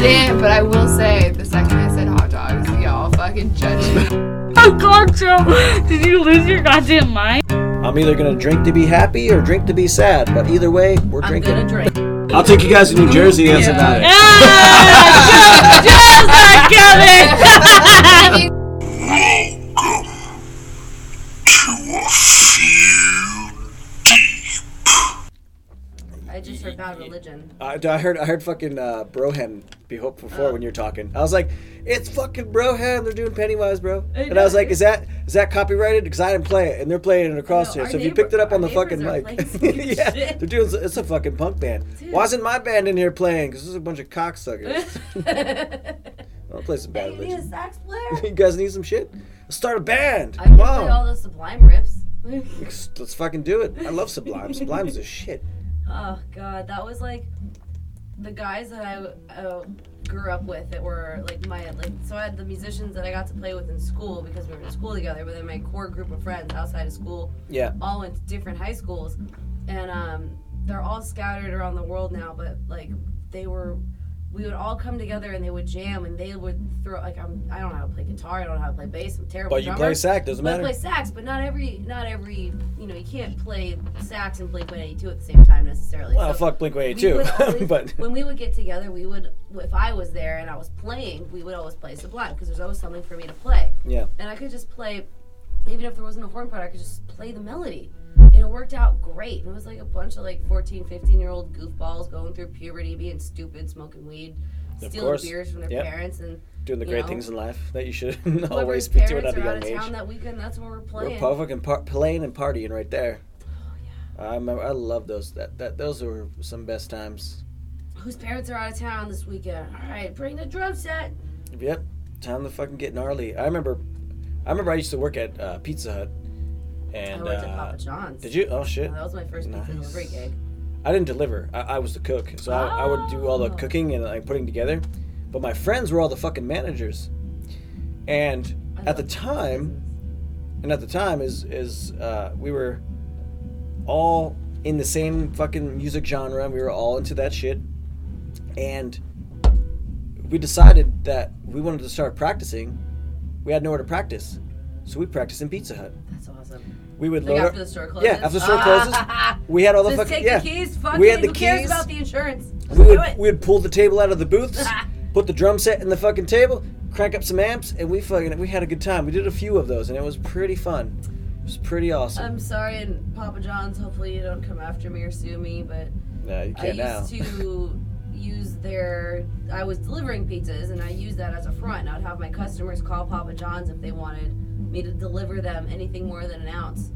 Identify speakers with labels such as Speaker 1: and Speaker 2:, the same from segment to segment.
Speaker 1: didn't, but I will say the second I said hot dogs, y'all fucking judged me.
Speaker 2: Oh God, Joe, did you lose your goddamn mind?
Speaker 3: I'm either gonna drink to be happy or drink to be sad, but either way, we're
Speaker 4: I'm
Speaker 3: drinking.
Speaker 4: gonna drink.
Speaker 3: I'll take you guys to New Jersey. That's
Speaker 1: Yeah.
Speaker 3: about it.
Speaker 2: Ah, Joe, Joe's not coming.
Speaker 4: I just heard bad religion.
Speaker 3: I, I heard I heard fucking uh, Broham be hopeful before when you're talking. I was like, it's fucking Broham. They're doing Pennywise, bro.
Speaker 4: I
Speaker 3: And I was like, is that is that copyrighted? Because I didn't play it, and they're playing it across
Speaker 4: know,
Speaker 3: here. So if you picked it up on the fucking mic,
Speaker 4: are
Speaker 3: yeah,
Speaker 4: shit.
Speaker 3: they're doing. It's a fucking punk band. Why isn't my band in here playing? Because this is a bunch of cocksuckers. I'll play some bad
Speaker 4: Hey, you need a
Speaker 3: religion.
Speaker 4: sax player?
Speaker 3: You guys need some shit? Let's start a band.
Speaker 4: I can
Speaker 3: Come
Speaker 4: play all
Speaker 3: on.
Speaker 4: the Sublime riffs.
Speaker 3: Let's, let's fucking do it. I love Sublime. Sublime's a shit.
Speaker 4: Oh god, that was like the guys that I uh, grew up with that were like my like. So I had the musicians that I got to play with in school because we were in school together. But then my core group of friends outside of school
Speaker 3: Yeah.
Speaker 4: all went to different high schools, and um, they're all scattered around the world now. But like they were, we would all come together and they would jam and they would throw like I'm I don't know how to play guitar. I don't know how to play bass. I'm terrible.
Speaker 3: But you
Speaker 4: drummer.
Speaker 3: play sax, doesn't
Speaker 4: But I
Speaker 3: matter.
Speaker 4: play sax, but not every, not every, you know, you can't play sax and Blink 182 at the same time necessarily.
Speaker 3: Well,
Speaker 4: So
Speaker 3: fuck Blink 182. but
Speaker 4: when we would get together, we would, if I was there and I was playing, we would always play Sublime because there's always something for me to play.
Speaker 3: yeah.
Speaker 4: And I could just play, even if there wasn't a horn part, I could just play the melody. And it worked out great. And it was like a bunch of like 14, 15 year old goofballs going through puberty, being stupid, smoking weed,
Speaker 3: Of
Speaker 4: stealing
Speaker 3: course.
Speaker 4: beers from their
Speaker 3: Yep.
Speaker 4: parents. And
Speaker 3: Doing the great
Speaker 4: know,
Speaker 3: things in life that you should always be doing at a young
Speaker 4: of
Speaker 3: age.
Speaker 4: town that weekend, that's when we're
Speaker 3: We're
Speaker 4: playing.
Speaker 3: pa- fucking par- playing and partying right there.
Speaker 4: Oh, yeah.
Speaker 3: I remember, I love those. That that those were some best times.
Speaker 4: whose parents are out of town this weekend. All right, bring the drum set.
Speaker 3: Yep, time to fucking get gnarly. I remember, I remember I used to work at uh, Pizza Hut, and
Speaker 4: I worked at
Speaker 3: uh,
Speaker 4: Papa John's.
Speaker 3: did you? Oh shit!
Speaker 4: That was my first pizza
Speaker 3: Nice.
Speaker 4: delivery gig.
Speaker 3: I didn't deliver. I, I was the cook, so I, I would do all the
Speaker 4: Oh.
Speaker 3: cooking and like putting together. But my friends were all the fucking managers, and at the time, and at the time is is uh, we were all in the same fucking music genre. We were all into that shit, and we decided that we wanted to start practicing. We had nowhere to practice, so we practiced in Pizza Hut.
Speaker 4: That's awesome.
Speaker 3: We would
Speaker 4: Like
Speaker 3: load
Speaker 4: after
Speaker 3: up.
Speaker 4: the store closes.
Speaker 3: Yeah, after the store closes, we had all the
Speaker 4: Just
Speaker 3: fucking
Speaker 4: take
Speaker 3: yeah.
Speaker 4: the keys. Fuck
Speaker 3: we
Speaker 4: it.
Speaker 3: had the
Speaker 4: Who cares
Speaker 3: keys.
Speaker 4: about the insurance? Just
Speaker 3: We
Speaker 4: do
Speaker 3: would
Speaker 4: it.
Speaker 3: we would pull the table out of the booths, put the drum set in the fucking table, crank up some amps, and we fucking we had a good time. We did a few of those, and it was pretty fun. It was pretty awesome.
Speaker 4: I'm sorry, and Papa John's. Hopefully, you don't come after me or sue me. But
Speaker 3: no, you can't now.
Speaker 4: used to use their. I was delivering pizzas, and I used that as a front. I'd have my customers call Papa John's if they wanted me to deliver them anything more than an ounce.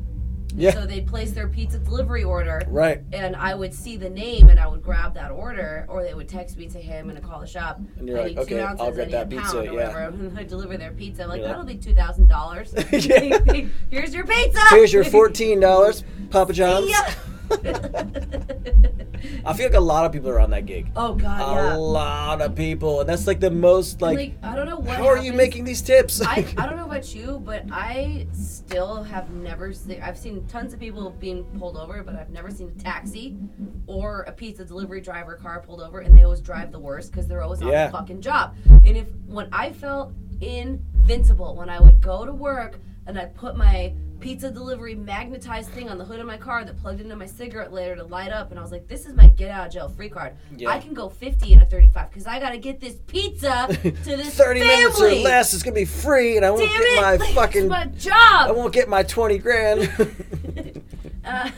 Speaker 3: Yeah.
Speaker 4: So they'd place their pizza delivery order.
Speaker 3: Right.
Speaker 4: and I would see the name and I would grab that order, or they would text me to him and I call the shop.
Speaker 3: And you're
Speaker 4: I
Speaker 3: like,
Speaker 4: need two
Speaker 3: "Okay,
Speaker 4: ounces,
Speaker 3: I'll
Speaker 4: I
Speaker 3: get
Speaker 4: need
Speaker 3: that
Speaker 4: a
Speaker 3: pizza,"
Speaker 4: pound or
Speaker 3: yeah.
Speaker 4: whatever. And I deliver their pizza. I'm like,
Speaker 3: You're
Speaker 4: that'll be two thousand dollars.
Speaker 3: Yeah.
Speaker 4: Here's your pizza.
Speaker 3: Here's your fourteen dollars, Papa John's.
Speaker 4: Yeah.
Speaker 3: I feel like a lot of people are on that gig.
Speaker 4: oh God,
Speaker 3: A
Speaker 4: yeah.
Speaker 3: lot of people, and that's like the most like.
Speaker 4: like I don't know what.
Speaker 3: how are you making these tips?
Speaker 4: I, I don't know about you, but I still have never seen. I've seen tons of people being pulled over, but I've never seen a taxi or a pizza delivery driver car pulled over, and they always drive the worst because they're always on
Speaker 3: Yeah.
Speaker 4: the fucking job. And if when I felt invincible when I would go to work and I put my pizza delivery magnetized thing on the hood of my car that plugged into my cigarette lighter to light up, and I was like, "This is my get out of jail free card.
Speaker 3: Yeah.
Speaker 4: I can go 50 in a 35 because I got to get this pizza to this
Speaker 3: Thirty
Speaker 4: family.
Speaker 3: minutes or less, it's gonna be free, and I won't
Speaker 4: Damn
Speaker 3: get
Speaker 4: it!
Speaker 3: my
Speaker 4: like,
Speaker 3: fucking.
Speaker 4: My
Speaker 3: I won't get my twenty grand.
Speaker 4: Uh,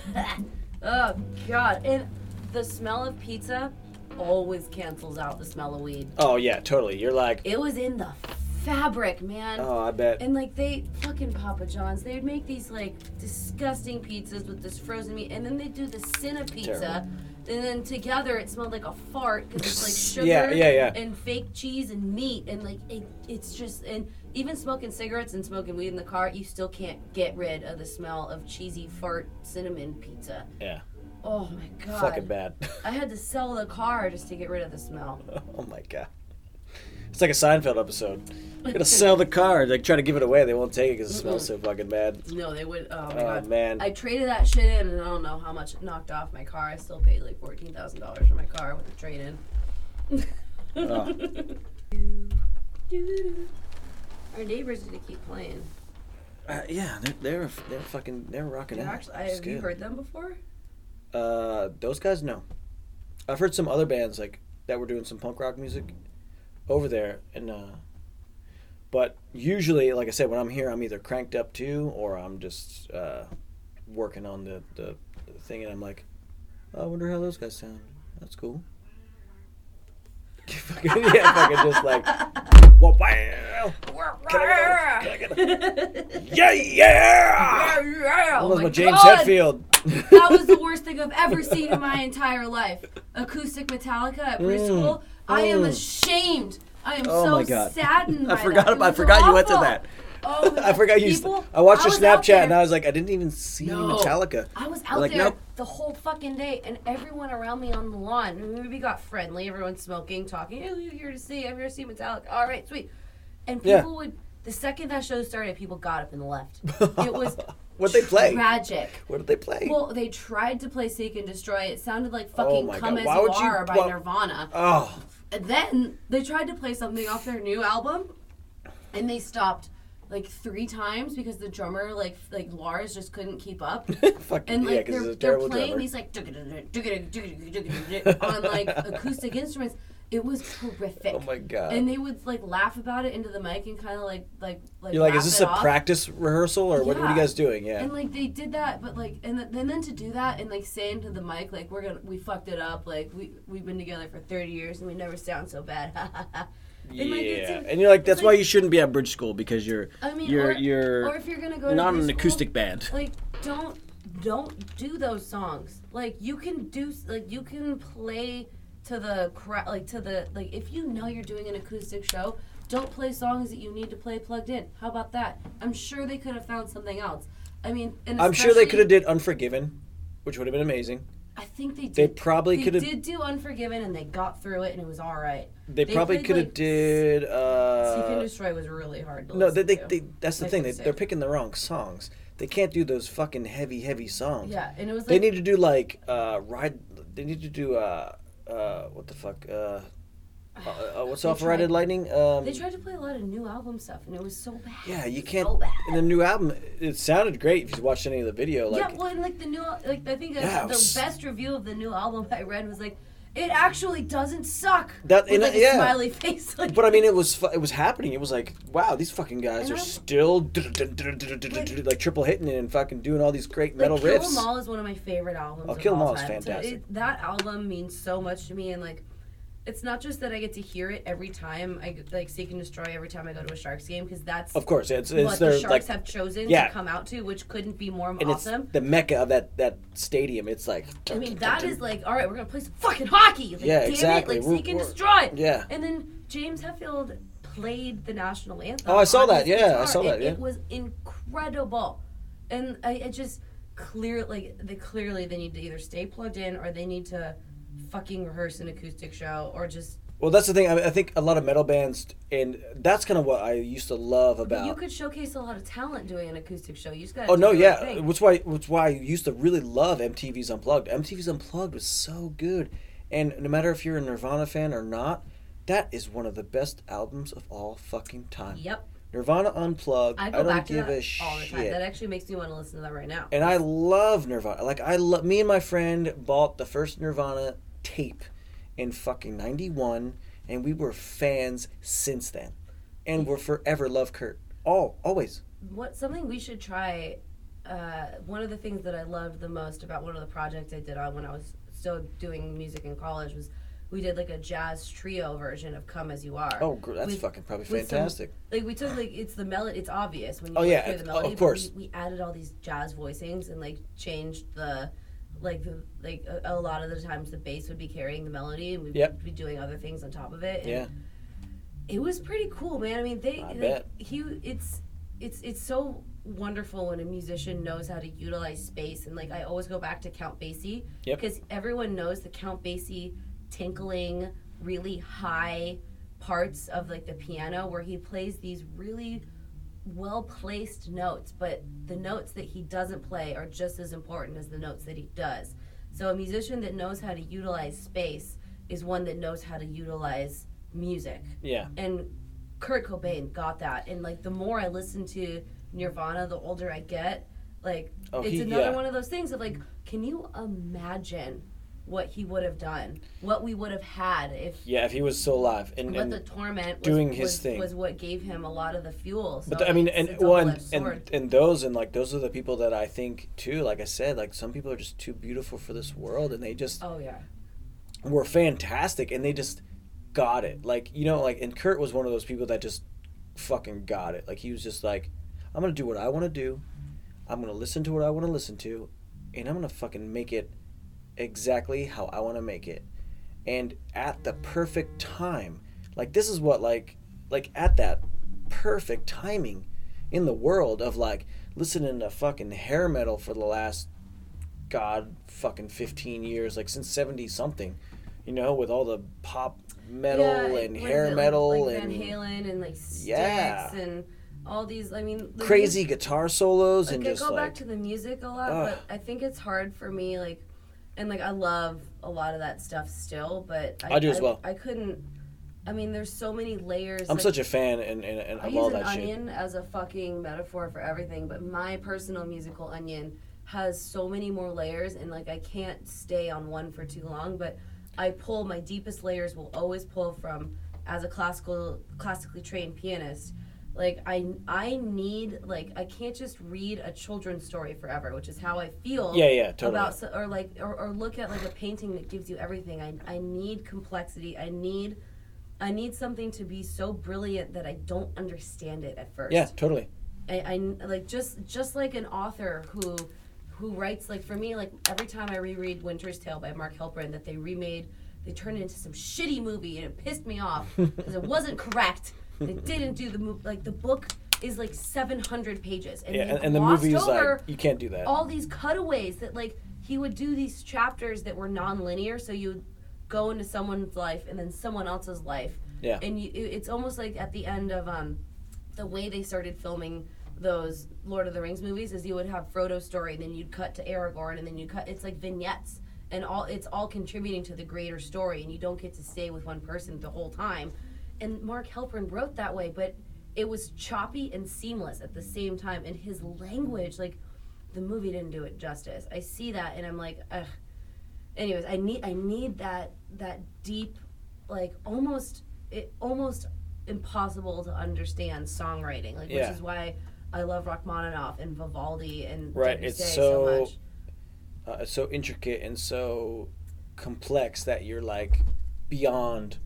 Speaker 4: oh God! And the smell of pizza always cancels out the smell of weed.
Speaker 3: oh yeah, totally. You're like,
Speaker 4: It was in the fabric, man.
Speaker 3: oh, I bet.
Speaker 4: And like they fucking Papa John's, they would make these like disgusting pizzas with this frozen meat, and then they do the Cinna pizza,
Speaker 3: Terrible.
Speaker 4: and then together it smelled like a fart because it's like sugar
Speaker 3: Yeah, yeah, yeah.
Speaker 4: and fake cheese and meat, and like it, it's just and even smoking cigarettes and smoking weed in the car, you still can't get rid of the smell of cheesy fart cinnamon pizza.
Speaker 3: Yeah,
Speaker 4: Oh my god!
Speaker 3: fucking bad.
Speaker 4: I had to sell the car just to get rid of the smell.
Speaker 3: oh my god. It's like a Seinfeld episode. Gonna sell the car. Like try to give it away, they won't take it because it smells so fucking bad.
Speaker 4: No, they would. Oh my
Speaker 3: Oh
Speaker 4: god.
Speaker 3: man.
Speaker 4: I traded that shit in, and I don't know how much it knocked off my car. I still paid like fourteen thousand dollars for my car with the trade in.
Speaker 3: Oh.
Speaker 4: Our neighbors need to keep playing.
Speaker 3: Uh, yeah, they're, they're they're fucking they're rocking out.
Speaker 4: Actually, have you heard them before?
Speaker 3: Uh, those guys, no. I've heard some other bands like that were doing some punk rock music over there, and uh, but usually, like I said, when I'm here, I'm either cranked up too, or I'm just uh, working on the, the the thing, and I'm like, "Oh, I wonder how those guys sound. That's cool. yeah, fucking just like, well, wow. Can I get a- can I get a- yeah, yeah.
Speaker 4: yeah, oh
Speaker 3: my James
Speaker 4: God.
Speaker 3: Hetfield.
Speaker 4: that was the worst thing I've ever seen in my entire life. Acoustic Metallica at
Speaker 3: Mm.
Speaker 4: I am
Speaker 3: Mm.
Speaker 4: ashamed. I am
Speaker 3: Oh
Speaker 4: so
Speaker 3: my God.
Speaker 4: saddened.
Speaker 3: I forgot. About- I forgot you went to that.
Speaker 4: Oh,
Speaker 3: I forgot you.
Speaker 4: People,
Speaker 3: I watched your
Speaker 4: was
Speaker 3: Snapchat and I was like, I didn't even see
Speaker 4: No.
Speaker 3: Metallica.
Speaker 4: I was out
Speaker 3: like,
Speaker 4: there
Speaker 3: nope.
Speaker 4: the whole fucking day, and everyone around me on the lawn. I mean, we got friendly. Everyone's smoking, talking. Hey, we're here to see. I'm here to see Metallica. All right, sweet. And
Speaker 3: Yeah.
Speaker 4: people would. The second that show started, people got up and left. It was
Speaker 3: What they play?
Speaker 4: tragic.
Speaker 3: What did they play?
Speaker 4: Well, they tried to play Seek and Destroy. It sounded like fucking
Speaker 3: Oh
Speaker 4: Come
Speaker 3: God.
Speaker 4: As You Are by
Speaker 3: why-
Speaker 4: Nirvana.
Speaker 3: oh,
Speaker 4: And then they tried to play something off their new album, and they stopped like three times because the drummer, like like Lars, just couldn't keep up. And
Speaker 3: yeah,
Speaker 4: like they're, they're playing
Speaker 3: drummer.
Speaker 4: these like on like acoustic instruments. It was horrific.
Speaker 3: Oh my god!
Speaker 4: And they would like laugh about it into the mic and kind of like like like.
Speaker 3: You're like, is this a
Speaker 4: off.
Speaker 3: practice rehearsal or what, what are you guys doing? Yeah.
Speaker 4: And like they did that, but like, and, th- and then to do that and like say into the mic, like we're gonna, we fucked it up. Like we we've been together for thirty years and we never sound so bad.
Speaker 3: yeah,
Speaker 4: and, like, it's a-
Speaker 3: and you're like, that's
Speaker 4: like-
Speaker 3: why you shouldn't be at bridge school because you're
Speaker 4: I mean,
Speaker 3: you're
Speaker 4: or,
Speaker 3: you're
Speaker 4: or if you're gonna go
Speaker 3: not an
Speaker 4: school,
Speaker 3: acoustic band.
Speaker 4: like don't don't do those songs. Like you can do like you can play to the crowd, like to the like if you know you're doing an acoustic show, don't play songs that you need to play plugged in. How about that? I'm sure they could have found something else. I mean, and
Speaker 3: I'm sure they could have did Unforgiven, which would have been amazing.
Speaker 4: I think they did.
Speaker 3: They probably could have.
Speaker 4: did do Unforgiven, and they got through it, and it was all right.
Speaker 3: They
Speaker 4: they
Speaker 3: probably could have
Speaker 4: like,
Speaker 3: did.
Speaker 4: Seek and
Speaker 3: Uh,
Speaker 4: Destroy was really hard. To
Speaker 3: no, they, they,
Speaker 4: to.
Speaker 3: they, that's the thing. They, they're picking the wrong songs. They can't do those fucking heavy, heavy songs.
Speaker 4: yeah, and it was like
Speaker 3: They need to do like uh ride. They need to do uh uh what the fuck uh, uh, uh what's
Speaker 4: They
Speaker 3: off Ride
Speaker 4: tried-
Speaker 3: Lightning um
Speaker 4: they tried to play a lot of new album stuff, and it was so bad.
Speaker 3: yeah you can't
Speaker 4: So bad.
Speaker 3: in the new album it sounded great if you watched any of the video like
Speaker 4: yeah, well, and like the new, like I think
Speaker 3: Yeah,
Speaker 4: uh,
Speaker 3: it
Speaker 4: the best review of the new album I read was like, it actually doesn't suck.
Speaker 3: That- and,
Speaker 4: like
Speaker 3: uh,
Speaker 4: a
Speaker 3: yeah.
Speaker 4: smiley face. Like,
Speaker 3: but I mean it was fu- it was happening it was like wow these fucking guys are still like triple hitting it and fucking doing all these great metal
Speaker 4: riffs. Kill 'Em All is one of my favorite albums.
Speaker 3: Oh, Kill 'Em
Speaker 4: all
Speaker 3: All is
Speaker 4: time. So
Speaker 3: fantastic.
Speaker 4: it- that album means so much to me, and like, it's not just that I get to hear it every time I like Seek and Destroy every time I go to a Sharks game because that's
Speaker 3: of course it's it's
Speaker 4: what
Speaker 3: their
Speaker 4: the Sharks
Speaker 3: like
Speaker 4: have chosen
Speaker 3: yeah.
Speaker 4: to come out to, which couldn't be more
Speaker 3: and
Speaker 4: awesome.
Speaker 3: it's the mecca of that that stadium it's like
Speaker 4: I mean, that is like, all right, we're gonna play some fucking hockey. Like,
Speaker 3: Yeah,
Speaker 4: damn
Speaker 3: exactly.
Speaker 4: It, like
Speaker 3: We're-
Speaker 4: Seek and Destroy.
Speaker 3: yeah
Speaker 4: And then James Hetfield played the national anthem.
Speaker 3: Oh, I saw that. Yeah, I saw that, yeah.
Speaker 4: It was incredible, and I it just clear like they clearly they need to either stay plugged in or they need to fucking rehearse an acoustic show or just.
Speaker 3: well that's the thing I, I think a lot of metal bands and that's kind of what I used to love about.
Speaker 4: But you could showcase a lot of talent doing an acoustic show. You just got.
Speaker 3: Oh no, yeah. Which why which why I used to really love MTV's Unplugged. MTV's Unplugged was so good, and no matter if you're a Nirvana fan or not, that is one of the best albums of all fucking time.
Speaker 4: Yep.
Speaker 3: Nirvana Unplugged.
Speaker 4: I
Speaker 3: I, don't
Speaker 4: back to
Speaker 3: give
Speaker 4: that
Speaker 3: a
Speaker 4: all the time.
Speaker 3: shit.
Speaker 4: That actually makes me want to listen to that right now.
Speaker 3: and I love Nirvana. Like I love me and my friend bought the first Nirvana tape in fucking '91, and we were fans since then, and we're forever love Kurt. All always.
Speaker 4: what something we should try uh, one of the things that i loved the most about one of the projects i did on when i was still doing music in college was we did like a jazz trio version of come as you are
Speaker 3: Oh, that's
Speaker 4: With-
Speaker 3: fucking probably
Speaker 4: with some-
Speaker 3: fantastic.
Speaker 4: like we took like it's the melody it's obvious when you
Speaker 3: Oh, yeah, it's-
Speaker 4: the
Speaker 3: oh,
Speaker 4: melody
Speaker 3: of course.
Speaker 4: we, we added all these jazz voicings and like changed the like the, like a, a lot of the times the bass would be carrying the melody and we'd
Speaker 3: Yep.
Speaker 4: be doing other things on top of it and
Speaker 3: Yeah.
Speaker 4: it was pretty cool, man. I mean, they
Speaker 3: I
Speaker 4: like he it's it's it's so wonderful when a musician knows how to utilize space and like I always go back to Count Basie
Speaker 3: Yep.
Speaker 4: because everyone knows the Count Basie tinkling really high parts of like the piano where he plays these really well placed notes, but the notes that he doesn't play are just as important as the notes that he does. So a musician that knows how to utilize space is one that knows how to utilize music.
Speaker 3: Yeah.
Speaker 4: And Kurt Cobain got that. And like the more I listen to Nirvana, the older I get. Like
Speaker 3: Oh,
Speaker 4: it's
Speaker 3: he-
Speaker 4: another
Speaker 3: yeah.
Speaker 4: one of those things of like, can you imagine what he would have done? What we would have had if
Speaker 3: Yeah, if he was still alive, and,
Speaker 4: but
Speaker 3: and
Speaker 4: the torment was,
Speaker 3: doing his
Speaker 4: was,
Speaker 3: thing.
Speaker 4: was what gave him a lot of the fuel. So
Speaker 3: but the, I mean, and well, and, and and those and like those are the people that I think too. Like I said, like some people are just too beautiful for this world, and they just
Speaker 4: oh yeah,
Speaker 3: were fantastic, and they just got it. Like you know, like and Kurt was one of those people that just fucking got it. Like he was just like, I'm gonna do what I want to do. I'm gonna listen to what I want to listen to, and I'm gonna fucking make it exactly how I want to make it, and at the perfect time. Like this is what like like at that perfect timing in the world of like listening to fucking hair metal for the last god fucking 15 years like since 70 something you know with all the pop metal
Speaker 4: Yeah,
Speaker 3: and hair
Speaker 4: like-
Speaker 3: metal
Speaker 4: like,
Speaker 3: and
Speaker 4: Van Halen and like Styx
Speaker 3: Yeah.
Speaker 4: and all these. I mean, the
Speaker 3: crazy
Speaker 4: music-
Speaker 3: guitar solos
Speaker 4: Like,
Speaker 3: and
Speaker 4: I
Speaker 3: just
Speaker 4: go
Speaker 3: like
Speaker 4: back to the music a lot,
Speaker 3: Ugh.
Speaker 4: but I think it's hard for me. Like, and like I love a lot of that stuff still, but
Speaker 3: I do as well.
Speaker 4: I couldn't. I mean, there's so many layers.
Speaker 3: i'm
Speaker 4: like,
Speaker 3: such a fan and, and, and
Speaker 4: I
Speaker 3: of
Speaker 4: use
Speaker 3: all
Speaker 4: an
Speaker 3: that shit
Speaker 4: onion as a fucking metaphor for everything, but my personal musical onion has so many more layers, and like I can't stay on one for too long. But I pull my deepest layers will always pull from as a classical classically trained pianist. Like I I need like I can't just read a children's story forever, which is how I feel
Speaker 3: yeah yeah totally.
Speaker 4: about so- or like or, or look at like a painting that gives you everything. I, I need complexity. I need i need something to be so brilliant that i don't understand it at first.
Speaker 3: Yeah totally.
Speaker 4: I, I like just just like an author who who writes like for me like every time i reread winter's tale by mark helprin that they remade they turned it into some shitty movie and it pissed me off because it wasn't correct they didn't do the movie. like the book is like 700 pages and
Speaker 3: yeah and, and the
Speaker 4: glossed
Speaker 3: movie is like you can't do that
Speaker 4: all these cutaways that like he would do these chapters that were non-linear so you would go into someone's life and then someone else's life
Speaker 3: Yeah.
Speaker 4: and you, it- it's almost like at the end of um the way they started filming those lord of the rings movies is you would have frodo's story and then you'd cut to aragorn and then you cut it's like vignettes and all it's all contributing to the greater story and you don't get to stay with one person the whole time and mark helprin wrote that way but it was choppy and seamless at the same time and his language like the movie didn't do it justice. I see that and i'm like ugh. Anyways i need i need that that deep like almost it almost impossible to understand songwriting like
Speaker 3: Yeah.
Speaker 4: which is why i love rachmaninoff and vivaldi and
Speaker 3: Right, it's
Speaker 4: so,
Speaker 3: so-
Speaker 4: much.
Speaker 3: uh, so intricate and so complex that you're like beyond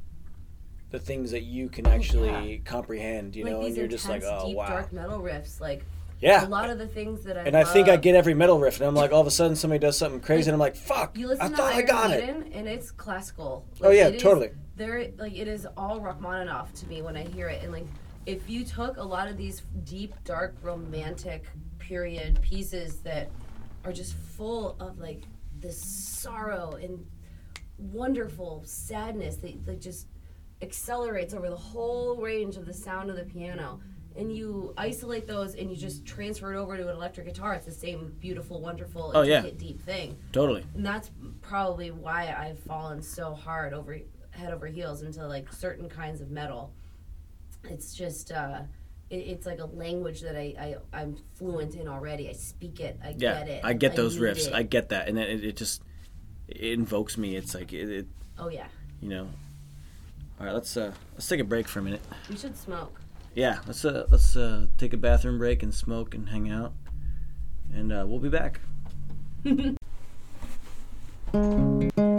Speaker 3: the things that you can oh actually comprehend you
Speaker 4: like
Speaker 3: know and you're just like
Speaker 4: intense,
Speaker 3: oh
Speaker 4: deep
Speaker 3: wow
Speaker 4: dark metal riffs like
Speaker 3: yeah
Speaker 4: a lot of the things that i
Speaker 3: and I think I get every metal riff, and I'm like, all of a sudden somebody does something crazy, and I'm like, fuck,
Speaker 4: You listen
Speaker 3: I
Speaker 4: to
Speaker 3: thought I
Speaker 4: Iron
Speaker 3: got it.
Speaker 4: And it's classical.
Speaker 3: Oh, yeah,
Speaker 4: it is-
Speaker 3: totally.
Speaker 4: There, like it is all Rachmaninoff to me when I hear it, and like if you took a lot of these deep, dark, romantic period pieces that are just full of like this sorrow and wonderful sadness that, that just accelerates over the whole range of the sound of the piano and you isolate those and you just transfer it over to an electric guitar it's the same beautiful wonderful
Speaker 3: Oh, yeah.
Speaker 4: deep thing
Speaker 3: Totally.
Speaker 4: and that's probably why I've fallen so hard over head over heels into like certain kinds of metal. It's just uh, it, it's like a language that I, I I'm fluent in already. I speak it. I
Speaker 3: Yeah,
Speaker 4: get it.
Speaker 3: I get those riffs.
Speaker 4: it.
Speaker 3: I get that, and it, it just it invokes me. It's like it, it,
Speaker 4: oh yeah,
Speaker 3: you know. All right, let's uh let's take a break for a minute.
Speaker 4: we should smoke.
Speaker 3: Yeah, let's uh let's uh take a bathroom break and smoke and hang out, and uh, we'll be back.